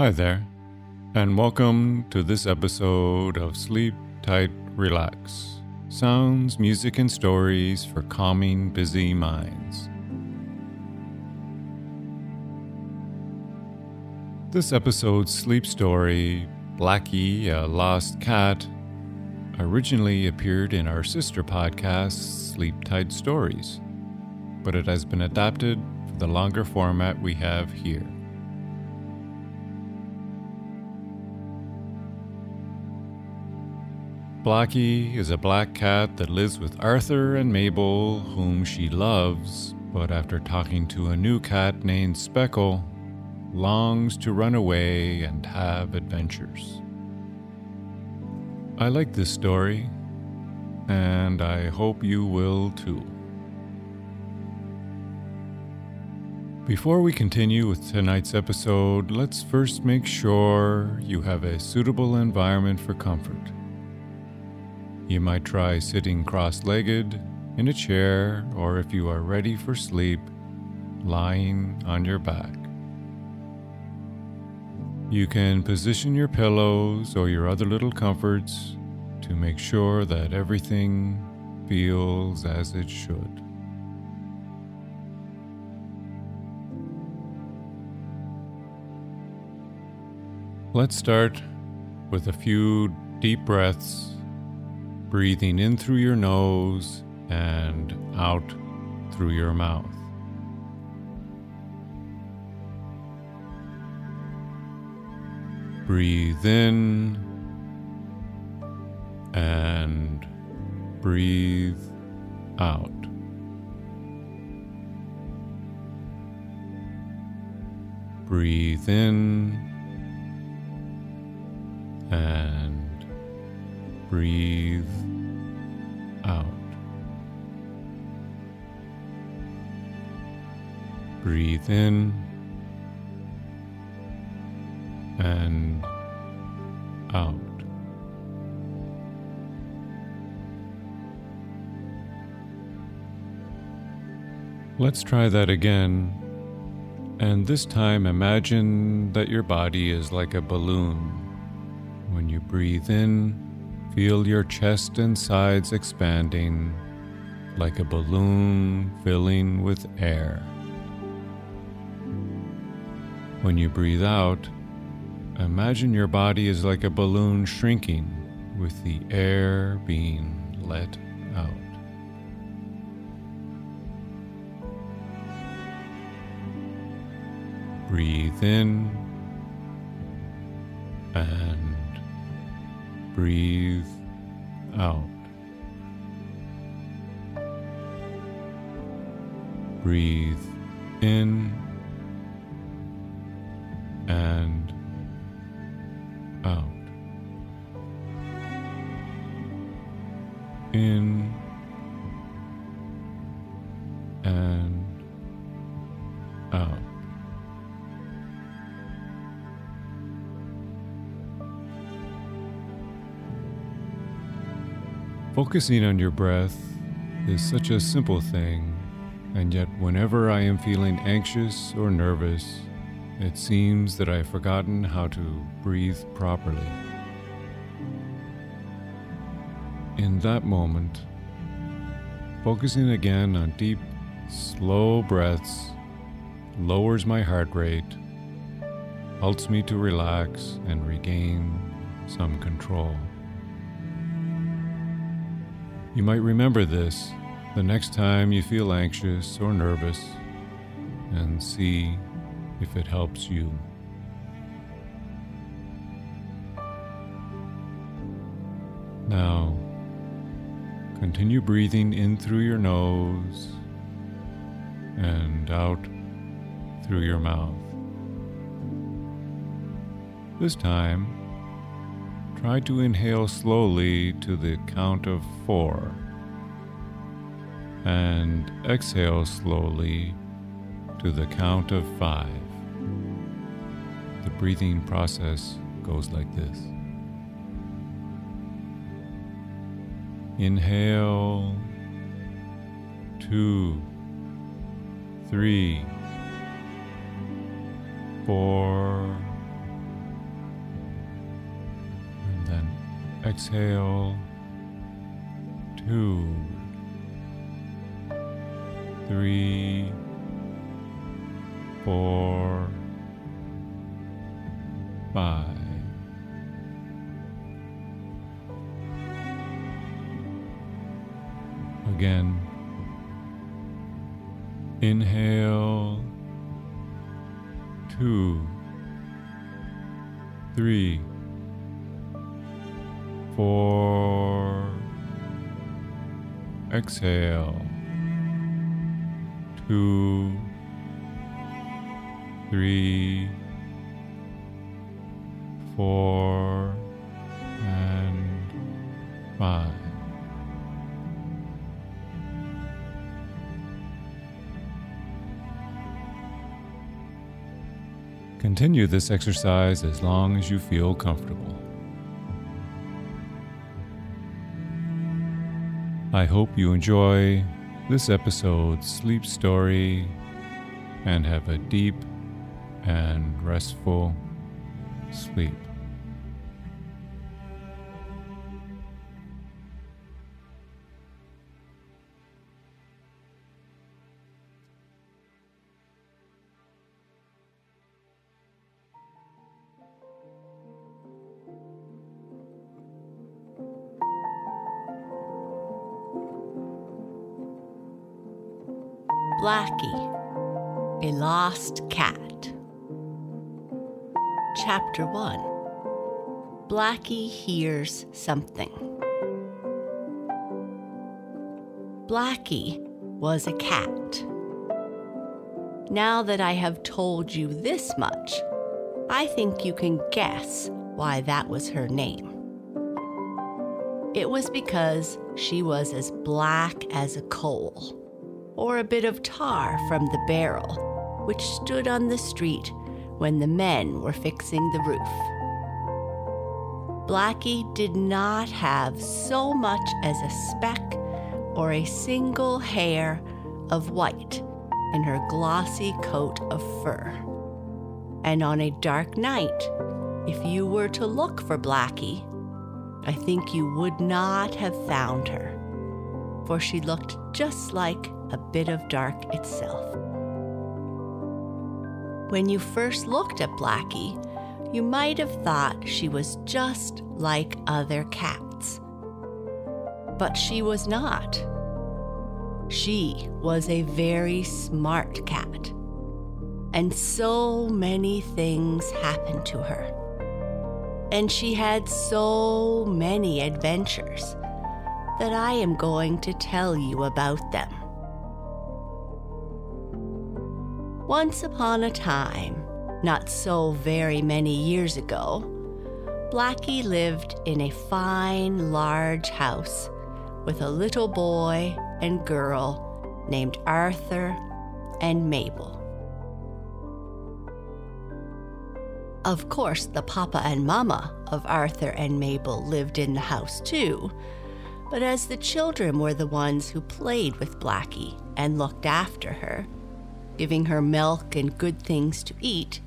Hi there, and welcome to this episode of Sleep Tight Relax Sounds, Music, and Stories for Calming Busy Minds. This episode's sleep story, Blackie, a Lost Cat, originally appeared in our sister podcast, Sleep Tight Stories, but it has been adapted for the longer format we have here. Blackie is a black cat that lives with Arthur and Mabel, whom she loves, but after talking to a new cat named Speckle, longs to run away and have adventures. I like this story, and I hope you will too. Before we continue with tonight's episode, let's first make sure you have a suitable environment for comfort. You might try sitting cross legged in a chair, or if you are ready for sleep, lying on your back. You can position your pillows or your other little comforts to make sure that everything feels as it should. Let's start with a few deep breaths breathing in through your nose and out through your mouth. Breathe in and breathe out. Breathe in and breathe out. Breathe in and out. Let's try that again. And this time, imagine that your body is like a balloon. When you breathe in, feel your chest and sides expanding like a balloon filling with air. When you breathe out, imagine your body is like a balloon shrinking with the air being let out. Breathe in and breathe out. Breathe in and out. In Focusing on your breath is such a simple thing, and yet, whenever I am feeling anxious or nervous, it seems that I've forgotten how to breathe properly. In that moment, focusing again on deep, slow breaths lowers my heart rate, helps me to relax and regain some control. You might remember this the next time you feel anxious or nervous and see if it helps you. Now, continue breathing in through your nose and out through your mouth. This time, try to inhale slowly to the count of four. And exhale slowly to the count of five. The breathing process goes like this. Inhale, two, three, four, exhale, two, three, four, five. Again, inhale, two, three, four, exhale, two, three, four, and five. Continue this exercise as long as you feel comfortable. I hope you enjoy this episode's sleep story and have a deep and restful sleep. Blackie hears something. Blackie was a cat. Now that I have told you this much, I think you can guess why that was her name. It was because she was as black as a coal, or a bit of tar from the barrel, which stood on the street when the men were fixing the roof. Blackie did not have so much as a speck or a single hair of white in her glossy coat of fur. And on a dark night, if you were to look for Blackie, I think you would not have found her, for she looked just like a bit of dark itself. When you first looked at Blackie, you might have thought she was just like other cats. But she was not. She was a very smart cat. And so many things happened to her. And she had so many adventures that I am going to tell you about them. Once upon a time, not so very many years ago, Blackie lived in a fine, large house with a little boy and girl named Arthur and Mabel. Of course, the papa and mama of Arthur and Mabel lived in the house too, But as the children were the ones who played with Blackie and looked after her, giving her milk and good things to eat,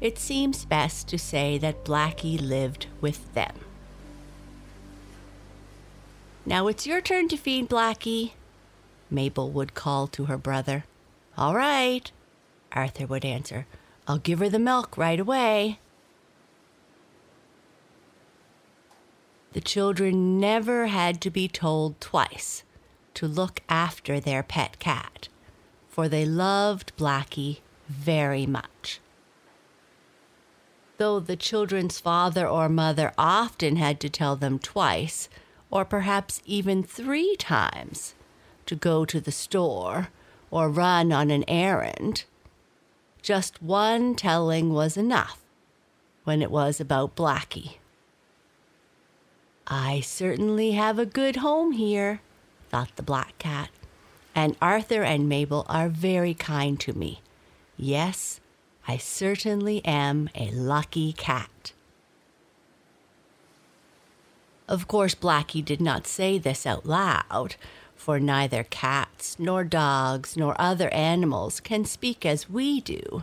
it seems best to say that Blackie lived with them. Now it's your turn to feed Blackie, Mabel would call to her brother. All right, Arthur would answer. I'll give her the milk right away. The children never had to be told twice to look after their pet cat, for they loved Blackie very much. Though the children's father or mother often had to tell them twice, or perhaps even three times, to go to the store or run on an errand, just one telling was enough when it was about Blackie. I certainly have a good home here, thought the black cat, and Arthur and Mabel are very kind to me. Yes, I certainly am a lucky cat. Of course, Blackie did not say this out loud, for neither cats, nor dogs, nor other animals can speak as we do.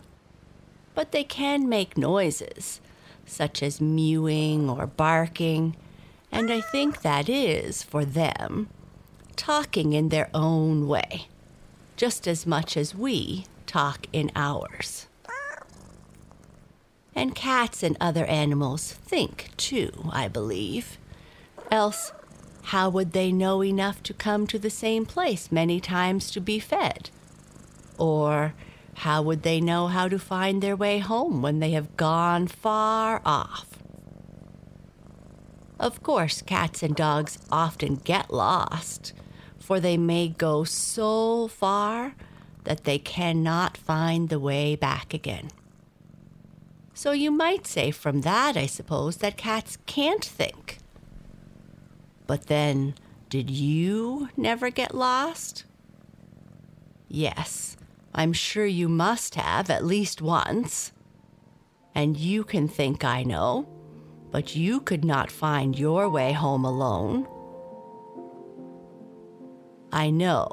But they can make noises, such as mewing or barking and I think that is, for them, talking in their own way, just as much as we talk in ours. And cats and other animals think too, I believe. Else, how would they know enough to come to the same place many times to be fed? Or how would they know how to find their way home when they have gone far off? Of course, cats and dogs often get lost, for they may go so far that they cannot find the way back again. So you might say from that, I suppose, that cats can't think. But then, did you never get lost? Yes, I'm sure you must have at least once. And you can think I know but you could not find your way home alone. I know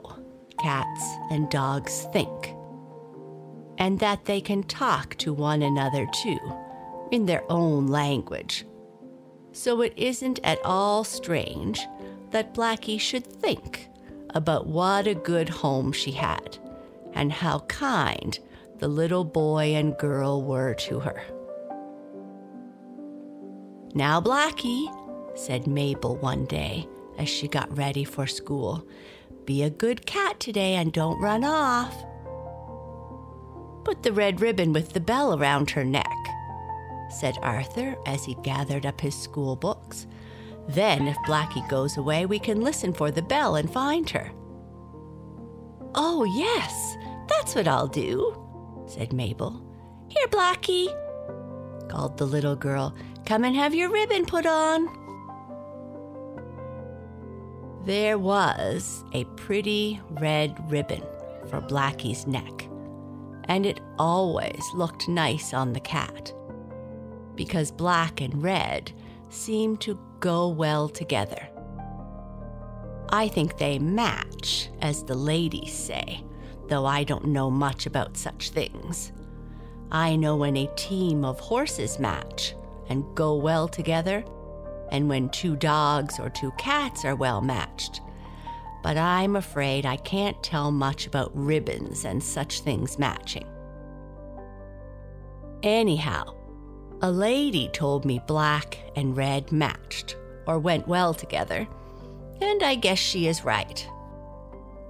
cats and dogs think, and that they can talk to one another too, in their own language. So it isn't at all strange that Blackie should think about what a good home she had and how kind the little boy and girl were to her. Now, Blackie, said Mabel one day as she got ready for school, be a good cat today and don't run off. Put the red ribbon with the bell around her neck, said Arthur as he gathered up his school books. Then, if Blackie goes away, we can listen for the bell and find her. Oh, yes, that's what I'll do, said Mabel. Here, Blackie, called the little girl Come and have your ribbon put on. There was a pretty red ribbon for Blackie's neck, and it always looked nice on the cat because black and red seem to go well together. I think they match, as the ladies say, though I don't know much about such things. I know when a team of horses match, and go well together, and when two dogs or two cats are well matched. But I'm afraid I can't tell much about ribbons and such things matching. Anyhow, a lady told me black and red matched, or went well together, and I guess she is right.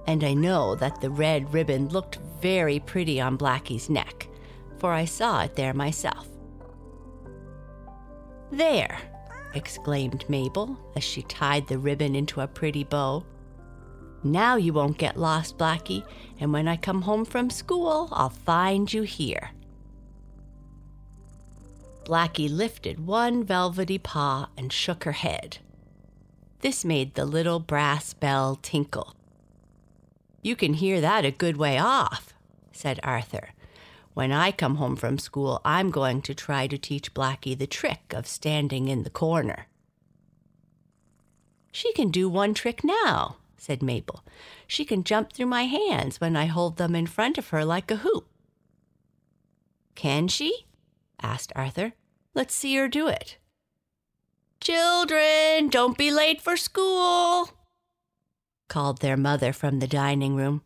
And I know that the red ribbon looked very pretty on Blackie's neck, for I saw it there myself. There! exclaimed Mabel as she tied the ribbon into a pretty bow. Now you won't get lost, Blackie, and when I come home from school, I'll find you here. Blackie lifted one velvety paw and shook her head. This made the little brass bell tinkle. You can hear that a good way off, said Arthur, when I come home from school, I'm going to try to teach Blackie the trick of standing in the corner. She can do one trick now, said Mabel. She can jump through my hands when I hold them in front of her like a hoop. Can she? asked Arthur. Let's see her do it. Children, don't be late for school, called their mother from the dining room.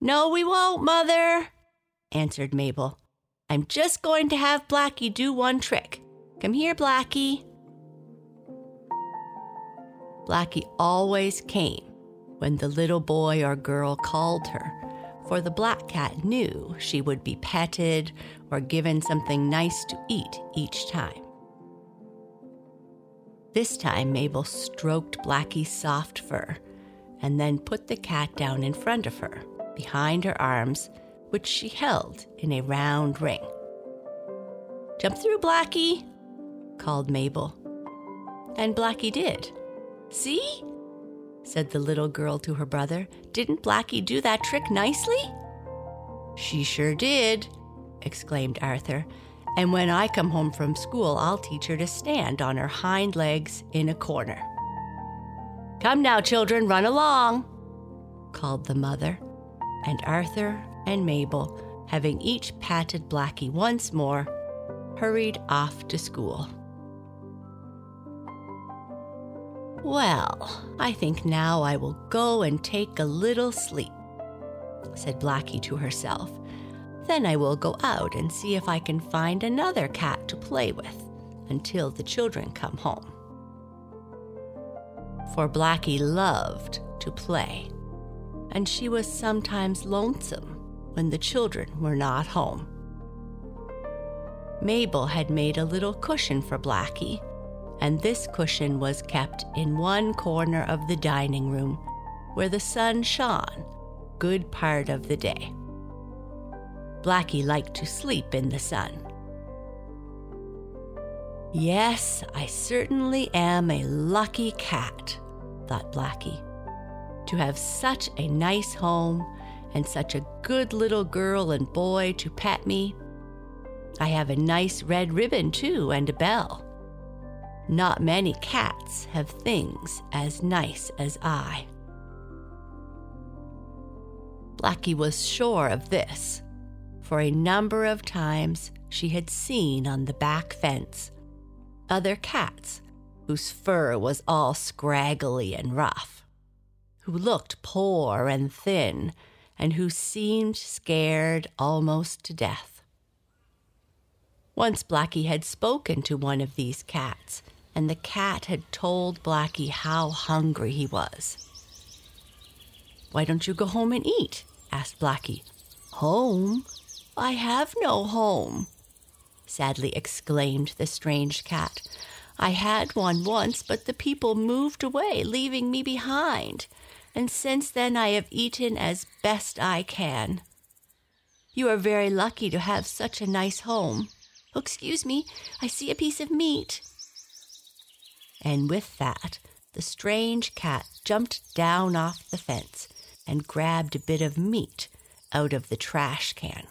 No, we won't, Mother, answered Mabel. I'm just going to have Blackie do one trick. Come here, Blackie. Blackie always came when the little boy or girl called her, for the black cat knew she would be petted or given something nice to eat each time. This time, Mabel stroked Blackie's soft fur and then put the cat down in front of her, behind her arms, which she held in a round ring. Jump through, Blackie, called Mabel. And Blackie did. See? Said the little girl to her brother. Didn't Blackie do that trick nicely? She sure did, exclaimed Arthur and when I come home from school, I'll teach her to stand on her hind legs in a corner. Come now, children, run along, called the mother, and Arthur and Mabel, having each patted Blackie once more, hurried off to school. Well, I think now I will go and take a little sleep, said Blackie to herself then I will go out and see if I can find another cat to play with until the children come home. For Blackie loved to play, and she was sometimes lonesome when the children were not home. Mabel had made a little cushion for Blackie, and this cushion was kept in one corner of the dining room where the sun shone good part of the day. Blackie liked to sleep in the sun. Yes, I certainly am a lucky cat, thought Blackie, to have such a nice home and such a good little girl and boy to pet me. I have a nice red ribbon, too, and a bell. Not many cats have things as nice as I. Blackie was sure of this for a number of times she had seen on the back fence other cats whose fur was all scraggly and rough, who looked poor and thin, and who seemed scared almost to death. Once Blackie had spoken to one of these cats, and the cat had told Blackie how hungry he was. Why don't you go home and eat? asked Blackie. Home? I have no home, sadly exclaimed the strange cat. I had one once, but the people moved away, leaving me behind, and since then I have eaten as best I can. You are very lucky to have such a nice home. Oh, excuse me, I see a piece of meat. And with that, the strange cat jumped down off the fence and grabbed a bit of meat out of the trash can.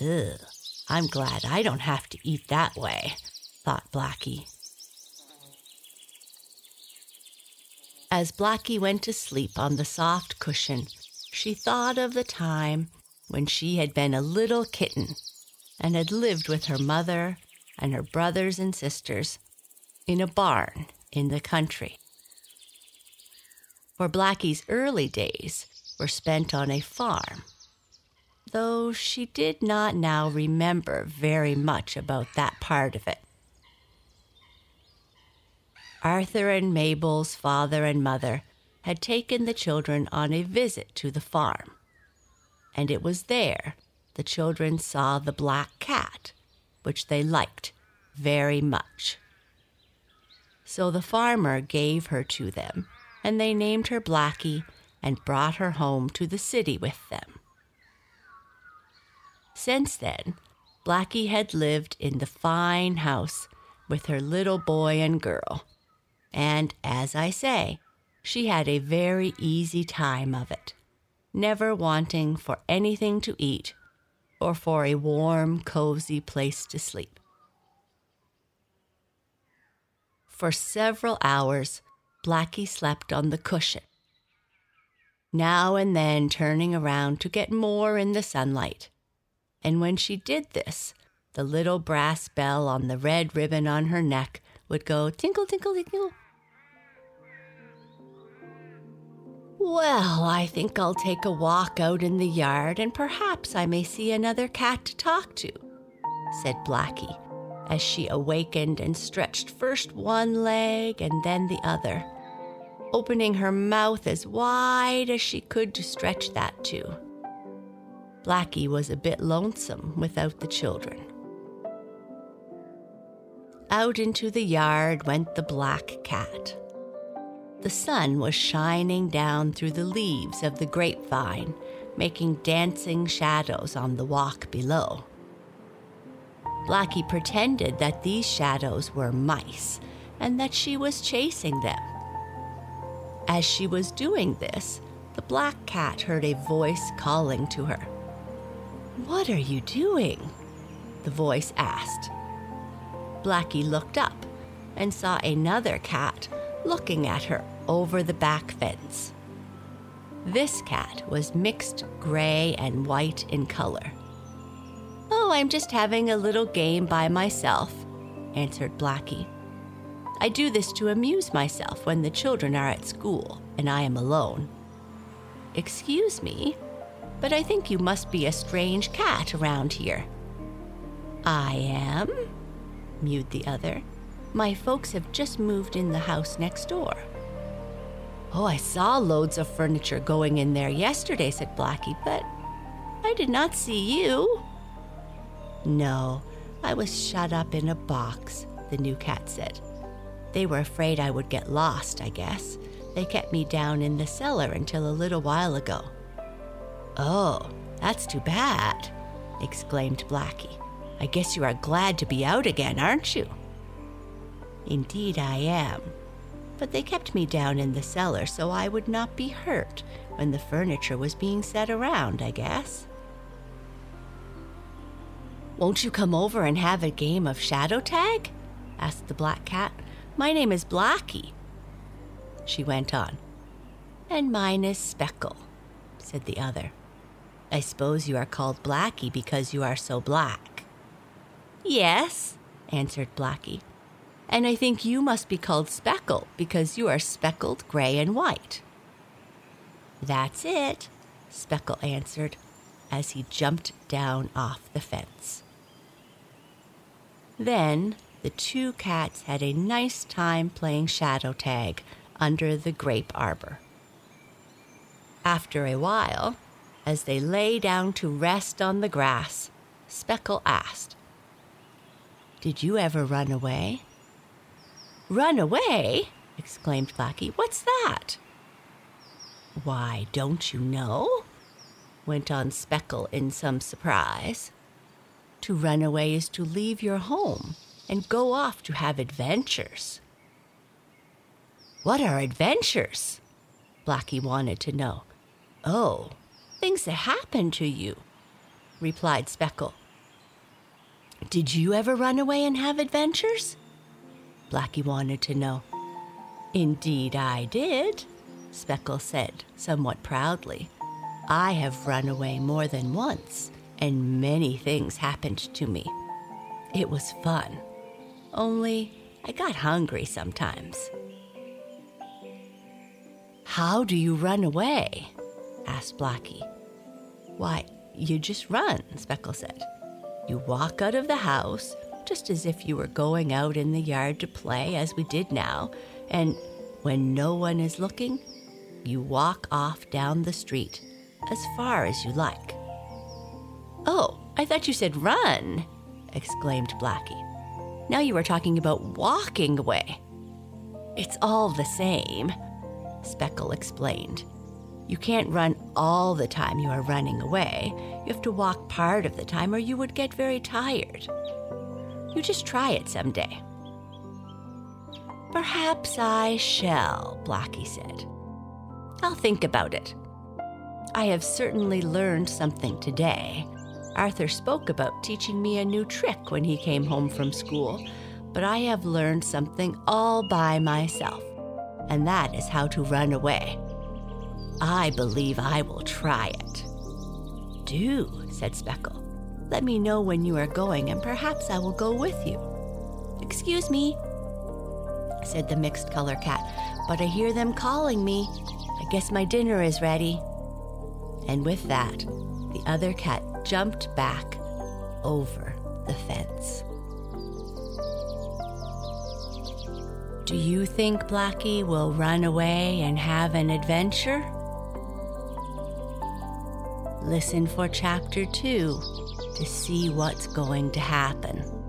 Ugh, I'm glad I don't have to eat that way, thought Blackie. As Blackie went to sleep on the soft cushion, she thought of the time when she had been a little kitten and had lived with her mother and her brothers and sisters in a barn in the country. For Blackie's early days were spent on a farm though she did not now remember very much about that part of it. Arthur and Mabel's father and mother had taken the children on a visit to the farm, and it was there the children saw the black cat, which they liked very much. So the farmer gave her to them, and they named her Blackie and brought her home to the city with them. Since then, Blackie had lived in the fine house with her little boy and girl. And as I say, she had a very easy time of it, never wanting for anything to eat or for a warm, cozy place to sleep. For several hours, Blackie slept on the cushion, now and then turning around to get more in the sunlight. And when she did this, the little brass bell on the red ribbon on her neck would go tinkle, tinkle, tinkle. Well, I think I'll take a walk out in the yard and perhaps I may see another cat to talk to, said Blackie as she awakened and stretched first one leg and then the other, opening her mouth as wide as she could to stretch that too. Blackie was a bit lonesome without the children. Out into the yard went the black cat. The sun was shining down through the leaves of the grapevine, making dancing shadows on the walk below. Blackie pretended that these shadows were mice and that she was chasing them. As she was doing this, the black cat heard a voice calling to her. What are you doing? The voice asked. Blackie looked up and saw another cat looking at her over the back fence. This cat was mixed gray and white in color. Oh, I'm just having a little game by myself, answered Blackie. I do this to amuse myself when the children are at school and I am alone. Excuse me, but I think you must be a strange cat around here. I am, mewed the other. My folks have just moved in the house next door. Oh, I saw loads of furniture going in there yesterday, said Blackie, but I did not see you. No, I was shut up in a box, the new cat said. They were afraid I would get lost, I guess. They kept me down in the cellar until a little while ago. Oh, that's too bad, exclaimed Blackie. I guess you are glad to be out again, aren't you? Indeed, I am. But they kept me down in the cellar so I would not be hurt when the furniture was being set around, I guess. Won't you come over and have a game of shadow tag? asked the black cat. My name is Blackie. She went on. And mine is Speckle, said the other. I suppose you are called Blackie because you are so black. Yes, answered Blackie. And I think you must be called Speckle because you are speckled gray and white. That's it, Speckle answered as he jumped down off the fence. Then the two cats had a nice time playing shadow tag under the grape arbor. After a while, as they lay down to rest on the grass, Speckle asked, Did you ever run away? Run away? exclaimed Blackie. What's that? Why, don't you know? went on Speckle in some surprise. To run away is to leave your home and go off to have adventures. What are adventures? Blackie wanted to know. Oh, things that happen to you, replied Speckle. Did you ever run away and have adventures? Blackie wanted to know. Indeed, I did, Speckle said, somewhat proudly. I have run away more than once, and many things happened to me. It was fun. Only I got hungry sometimes. How do you run away? asked Blackie. Why, you just run, Speckle said. You walk out of the house, just as if you were going out in the yard to play, as we did now, and when no one is looking, you walk off down the street as far as you like. Oh, I thought you said run, exclaimed Blackie. Now you are talking about walking away. It's all the same, Speckle explained. You can't run all the time you are running away. You have to walk part of the time or you would get very tired. You just try it someday. Perhaps I shall, Blackie said. I'll think about it. I have certainly learned something today. Arthur spoke about teaching me a new trick when he came home from school, but I have learned something all by myself. and that is how to run away. I believe I will try it. Do, said Speckle. Let me know when you are going, and perhaps I will go with you. Excuse me, said the mixed color cat, but I hear them calling me. I guess my dinner is ready. And with that, the other cat jumped back over the fence. Do you think Blackie will run away and have an adventure? Listen for chapter two to see what's going to happen.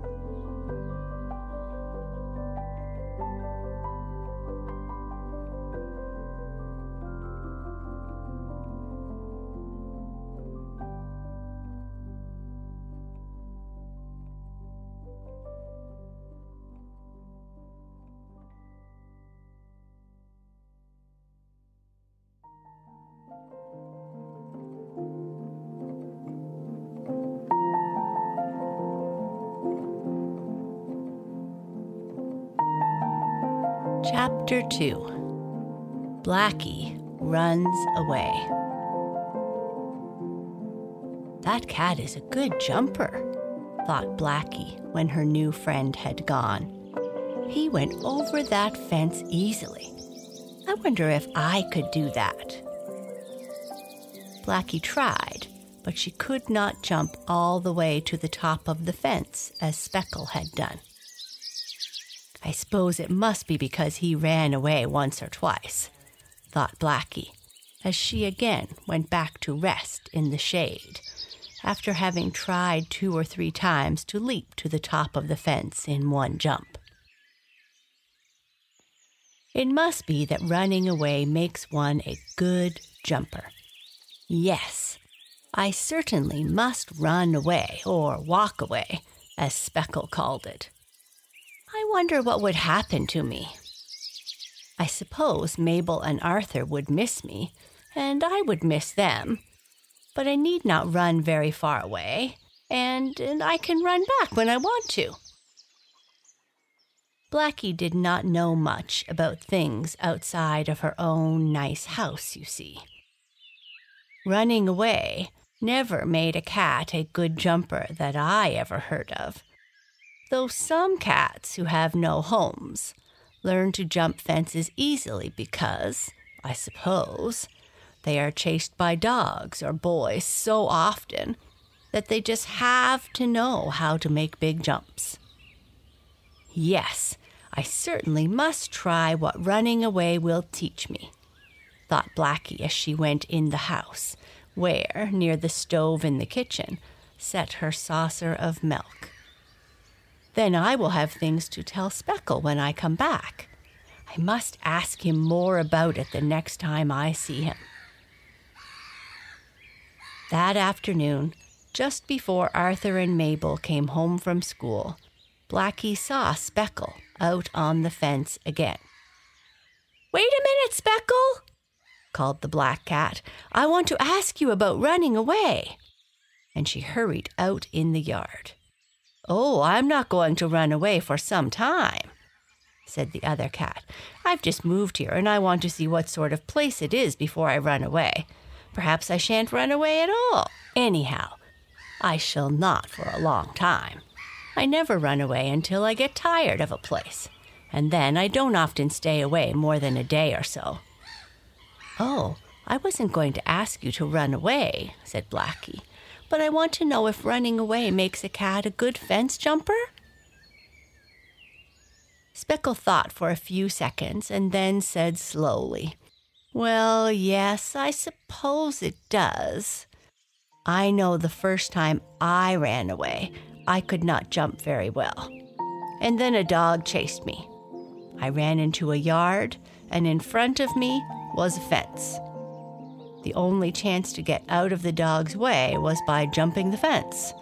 2 Blackie Runs Away. That cat is a good jumper, thought Blackie when her new friend had gone. He went over that fence easily. I wonder if I could do that. Blackie tried, but she could not jump all the way to the top of the fence as Speckle had done. I suppose it must be because he ran away once or twice, thought Blackie, as she again went back to rest in the shade, after having tried two or three times to leap to the top of the fence in one jump. It must be that running away makes one a good jumper. Yes, I certainly must run away, or walk away, as Speckle called it. I wonder what would happen to me. I suppose Mabel and Arthur would miss me, and I would miss them. But I need not run very far away, and, and I can run back when I want to. Blackie did not know much about things outside of her own nice house, you see. Running away never made a cat a good jumper that I ever heard of though some cats who have no homes learn to jump fences easily because, I suppose, they are chased by dogs or boys so often that they just have to know how to make big jumps. Yes, I certainly must try what running away will teach me, thought Blackie as she went in the house, where, near the stove in the kitchen, sat her saucer of milk. Then I will have things to tell Speckle when I come back. I must ask him more about it the next time I see him. That afternoon, just before Arthur and Mabel came home from school, Blackie saw Speckle out on the fence again. Wait a minute, Speckle, called the black cat. I want to ask you about running away. And she hurried out in the yard. Oh, I'm not going to run away for some time, said the other cat. I've just moved here and I want to see what sort of place it is before I run away. Perhaps I shan't run away at all. Anyhow, I shall not for a long time. I never run away until I get tired of a place, and then I don't often stay away more than a day or so. Oh, I wasn't going to ask you to run away, said Blackie but I want to know if running away makes a cat a good fence jumper? Speckle thought for a few seconds and then said slowly, Well, yes, I suppose it does. I know the first time I ran away, I could not jump very well. And then a dog chased me. I ran into a yard, and in front of me was a fence. The only chance to get out of the dog's way was by jumping the fence.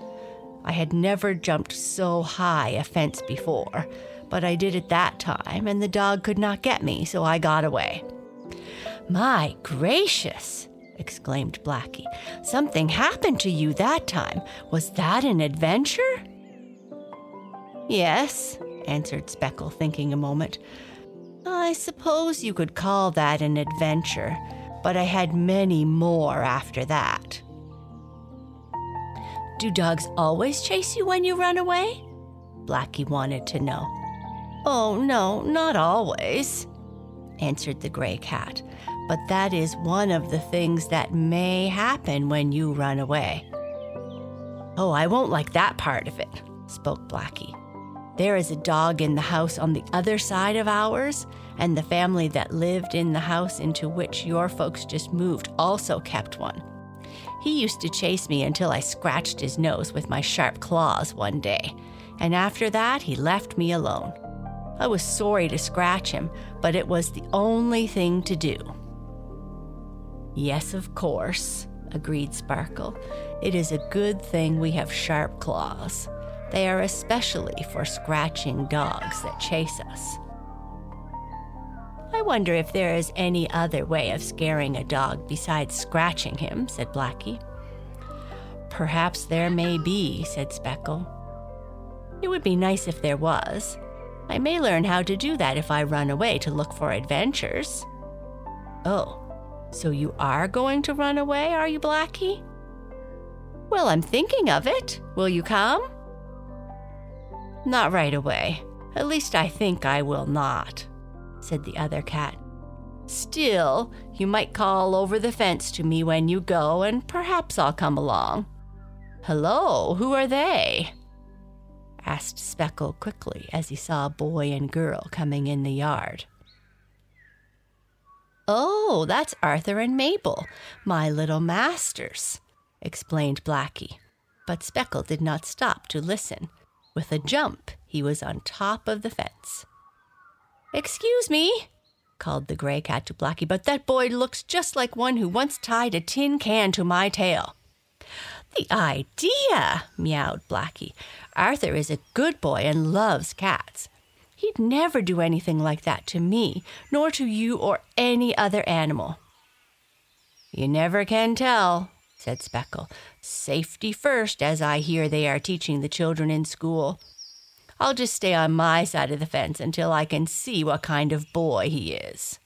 I had never jumped so high a fence before, but I did it that time, and the dog could not get me, so I got away. My gracious! exclaimed Blackie. Something happened to you that time. Was that an adventure? Yes, answered Speckle, thinking a moment. I suppose you could call that an adventure, but I had many more after that. Do dogs always chase you when you run away? Blackie wanted to know. Oh, no, not always, answered the gray cat, but that is one of the things that may happen when you run away. Oh, I won't like that part of it, spoke Blackie. There is a dog in the house on the other side of ours, and the family that lived in the house into which your folks just moved also kept one. He used to chase me until I scratched his nose with my sharp claws one day, and after that he left me alone. I was sorry to scratch him, but it was the only thing to do. Yes, of course, agreed Speckle. It is a good thing we have sharp claws. They are especially for scratching dogs that chase us. I wonder if there is any other way of scaring a dog besides scratching him, said Blackie. Perhaps there may be, said Speckle. It would be nice if there was. I may learn how to do that if I run away to look for adventures. Oh, so you are going to run away, are you, Blackie? Well, I'm thinking of it. Will you come? Not right away. At least I think I will not, said the other cat. Still, you might call over the fence to me when you go, and perhaps I'll come along. Hello, who are they? asked Speckle quickly as he saw a boy and girl coming in the yard. Oh, that's Arthur and Mabel, my little masters, explained Blackie. But Speckle did not stop to listen with a jump, he was on top of the fence. Excuse me, called the gray cat to Blackie, but that boy looks just like one who once tied a tin can to my tail. The idea, meowed Blackie. Arthur is a good boy and loves cats. He'd never do anything like that to me, nor to you or any other animal. You never can tell, said Speckle. Safety first, as I hear they are teaching the children in school. I'll just stay on my side of the fence until I can see what kind of boy he is.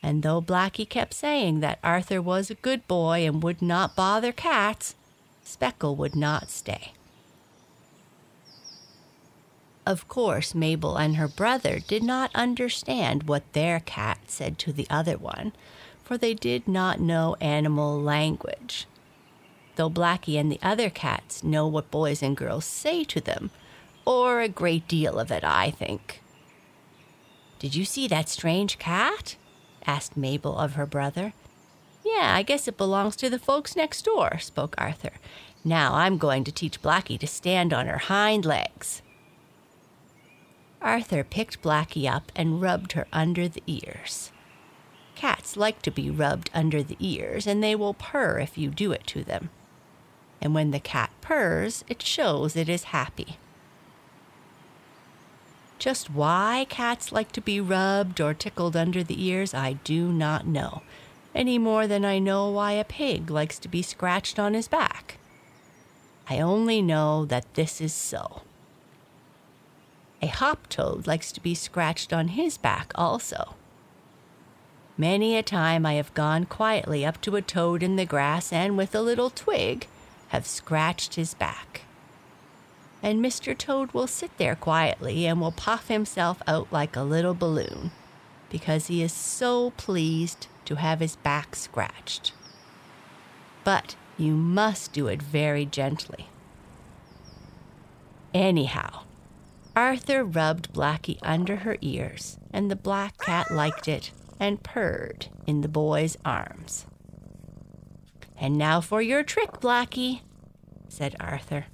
And though Blackie kept saying that Arthur was a good boy and would not bother cats, Speckle would not stay. Of course, Mabel and her brother did not understand what their cat said to the other one, for they did not know animal language. Though Blackie and the other cats know what boys and girls say to them, or a great deal of it, I think. Did you see that strange cat? asked Mabel of her brother. Yeah, I guess it belongs to the folks next door, spoke Arthur. Now I'm going to teach Blackie to stand on her hind legs. Arthur picked Blackie up and rubbed her under the ears. Cats like to be rubbed under the ears, and they will purr if you do it to them. And when the cat purrs, it shows it is happy. Just why cats like to be rubbed or tickled under the ears, I do not know, any more than I know why a pig likes to be scratched on his back. I only know that this is so. A hop toad likes to be scratched on his back also. Many a time I have gone quietly up to a toad in the grass and with a little twig have scratched his back. And Mr. Toad will sit there quietly and will puff himself out like a little balloon because he is so pleased to have his back scratched. But you must do it very gently. Anyhow, Arthur rubbed Blackie under her ears, and the black cat liked it and purred in the boy's arms. And now for your trick, Blackie, said Arthur.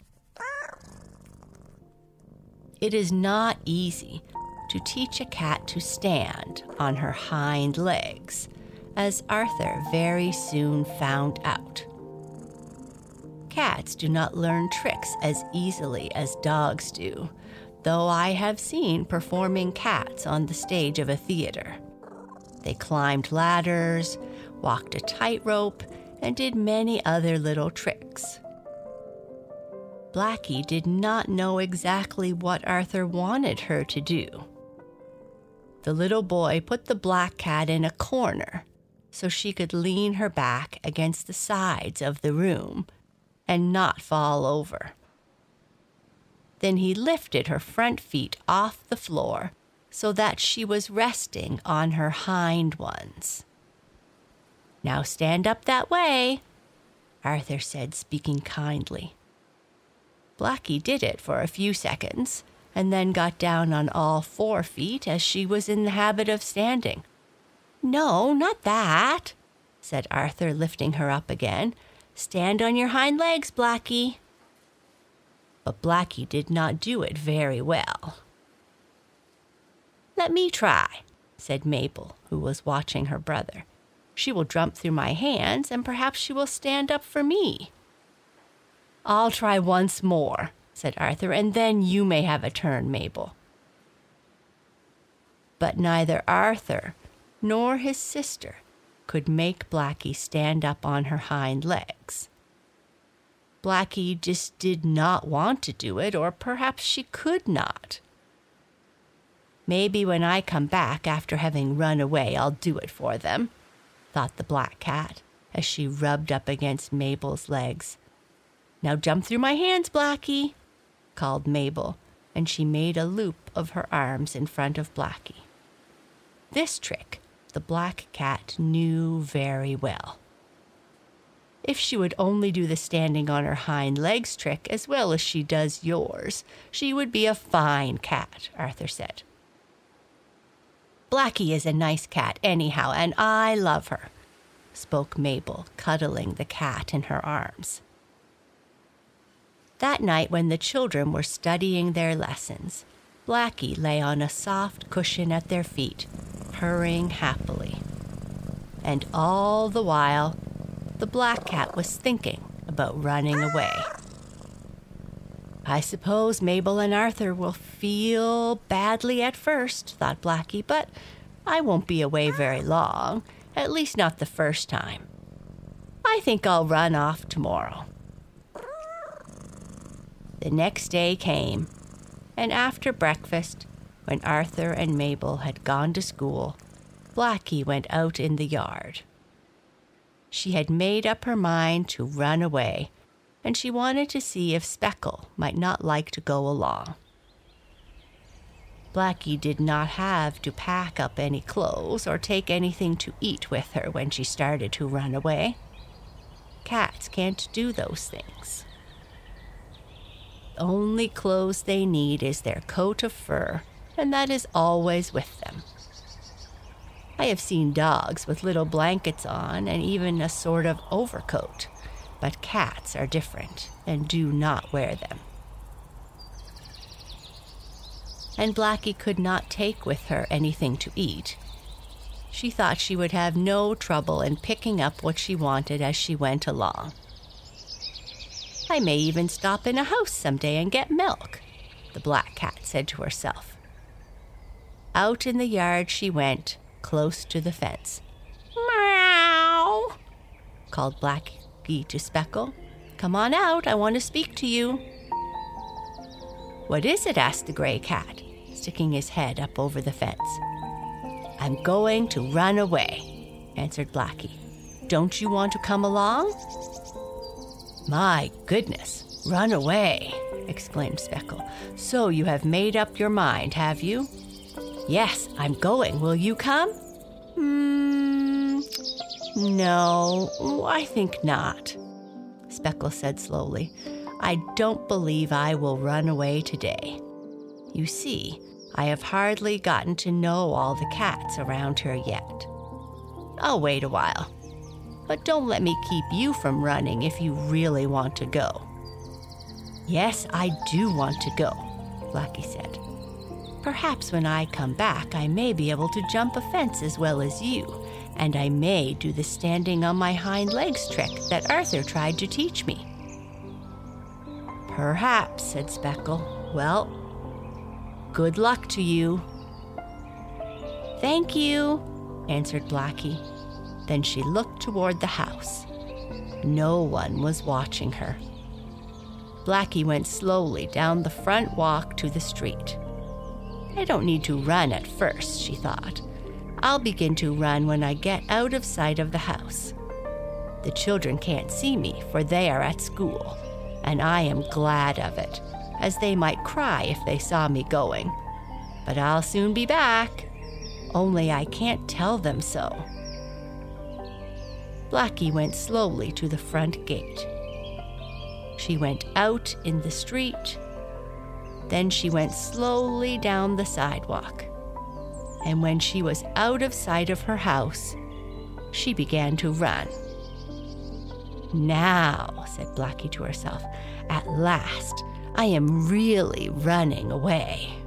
It is not easy to teach a cat to stand on her hind legs, as Arthur very soon found out. Cats do not learn tricks as easily as dogs do, though I have seen performing cats on the stage of a theater. They climbed ladders, walked a tightrope, and did many other little tricks. Blackie did not know exactly what Arthur wanted her to do. The little boy put the black cat in a corner so she could lean her back against the sides of the room and not fall over. Then he lifted her front feet off the floor so that she was resting on her hind ones. Now stand up that way, Arthur said, speaking kindly. Blackie did it for a few seconds and then got down on all four feet as she was in the habit of standing. No, not that, said Arthur, lifting her up again. Stand on your hind legs, Blackie. But Blackie did not do it very well. Let me try, said Mabel, who was watching her brother. She will jump through my hands, and perhaps she will stand up for me. I'll try once more, said Arthur, and then you may have a turn, Mabel. But neither Arthur nor his sister could make Blackie stand up on her hind legs. Blackie just did not want to do it, or perhaps she could not. Maybe when I come back after having run away, I'll do it for them, thought the black cat as she rubbed up against Mabel's legs. Now jump through my hands, Blackie, called Mabel, and she made a loop of her arms in front of Blackie. This trick the black cat knew very well. If she would only do the standing on her hind legs trick as well as she does yours, she would be a fine cat, Arthur said. Blackie is a nice cat, anyhow, and I love her, spoke Mabel, cuddling the cat in her arms. That night, when the children were studying their lessons, Blackie lay on a soft cushion at their feet, purring happily. And all the while, the black cat was thinking about running away. I suppose Mabel and Arthur will feel badly at first, thought Blackie, but I won't be away very long, at least not the first time. I think I'll run off tomorrow. The next day came, and after breakfast, when Arthur and Mabel had gone to school, Blackie went out in the yard. She had made up her mind to run away, and she wanted to see if Speckle might not like to go along. Blackie did not have to pack up any clothes or take anything to eat with her when she started to run away. Cats can't do those things. Only clothes they need is their coat of fur and that is always with them. I have seen dogs with little blankets on and even a sort of overcoat, but cats are different and do not wear them. And Blackie could not take with her anything to eat. She thought she would have no trouble in picking up what she wanted as she went along. I may even stop in a house some day and get milk, the black cat said to herself. Out in the yard she went, close to the fence. Meow, called Blackie to Speckle. Come on out, I want to speak to you. What is it? asked the gray cat, sticking his head up over the fence. I'm going to run away, answered Blackie. Don't you want to come along? My goodness, run away, exclaimed Speckle. So you have made up your mind, have you? Yes, I'm going. Will you come? Hmm. No, I think not, Speckle said slowly. I don't believe I will run away today. You see, I have hardly gotten to know all the cats around here yet. I'll wait a while. But don't let me keep you from running if you really want to go. Yes, I do want to go, Blackie said. Perhaps when I come back, I may be able to jump a fence as well as you, and I may do the standing on my hind legs trick that Arthur tried to teach me. Perhaps, said Speckle. Well, good luck to you. Thank you, answered Blackie. Then she looked toward the house. No one was watching her. Blackie went slowly down the front walk to the street. I don't need to run at first, she thought. I'll begin to run when I get out of sight of the house. The children can't see me, for they are at school, and I am glad of it, as they might cry if they saw me going. But I'll soon be back, only I can't tell them so. Blackie went slowly to the front gate. She went out in the street. Then she went slowly down the sidewalk. And when she was out of sight of her house, she began to run. Now, said Blackie to herself, at last I am really running away.